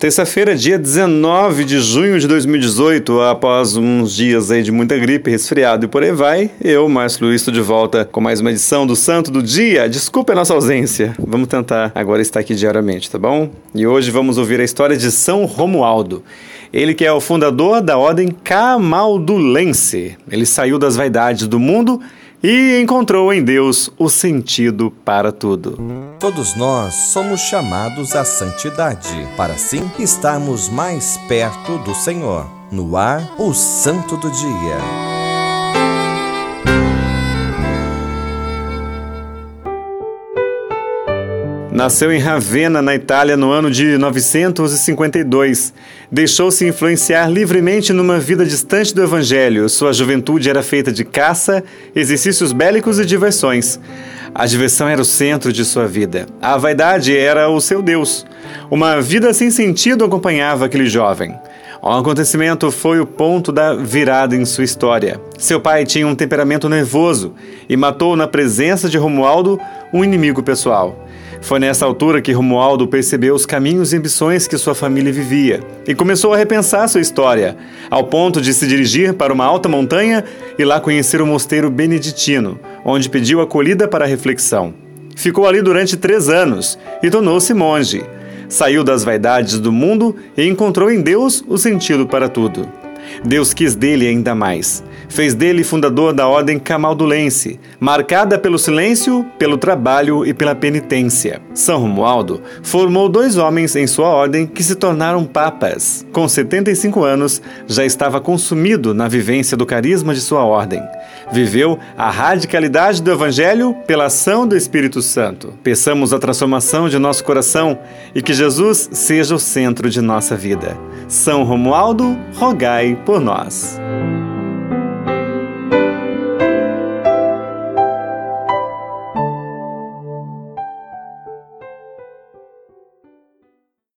Terça-feira, dia 19 de junho de 2018, após uns dias aí de muita gripe, resfriado e por aí vai, eu, Márcio Luiz, estou de volta com mais uma edição do Santo do Dia. Desculpe a nossa ausência, vamos tentar agora estar aqui diariamente, tá bom? E hoje vamos ouvir a história de São Romualdo. Ele que é o fundador da Ordem Camaldulense. Ele saiu das vaidades do mundo e encontrou em Deus o sentido para tudo. Todos nós somos chamados à santidade, para assim estarmos mais perto do Senhor. No ar, o Santo do Dia. Nasceu em Ravenna, na Itália, no ano de 952. Deixou-se influenciar livremente numa vida distante do Evangelho. Sua juventude era feita de caça, exercícios bélicos e diversões. A diversão era o centro de sua vida. A vaidade era o seu Deus. Uma vida sem sentido acompanhava aquele jovem. Um acontecimento foi o ponto da virada em sua história. Seu pai tinha um temperamento nervoso e matou na presença de Romualdo um inimigo pessoal. Foi nessa altura que Romualdo percebeu os caminhos e ambições que sua família vivia e começou a repensar sua história, ao ponto de se dirigir para uma alta montanha e lá conhecer o mosteiro beneditino, onde pediu acolhida para a reflexão. Ficou ali durante três anos e tornou-se monge. Saiu das vaidades do mundo e encontrou em Deus o sentido para tudo. Deus quis dele ainda mais. Fez dele fundador da Ordem Camaldulense, marcada pelo silêncio, pelo trabalho e pela penitência. São Romualdo formou dois homens em sua ordem que se tornaram papas. Com 75 anos, já estava consumido na vivência do carisma de sua ordem. Viveu a radicalidade do Evangelho pela ação do Espírito Santo. Peçamos a transformação de nosso coração e que Jesus seja o centro de nossa vida. São Romualdo, rogai por nós.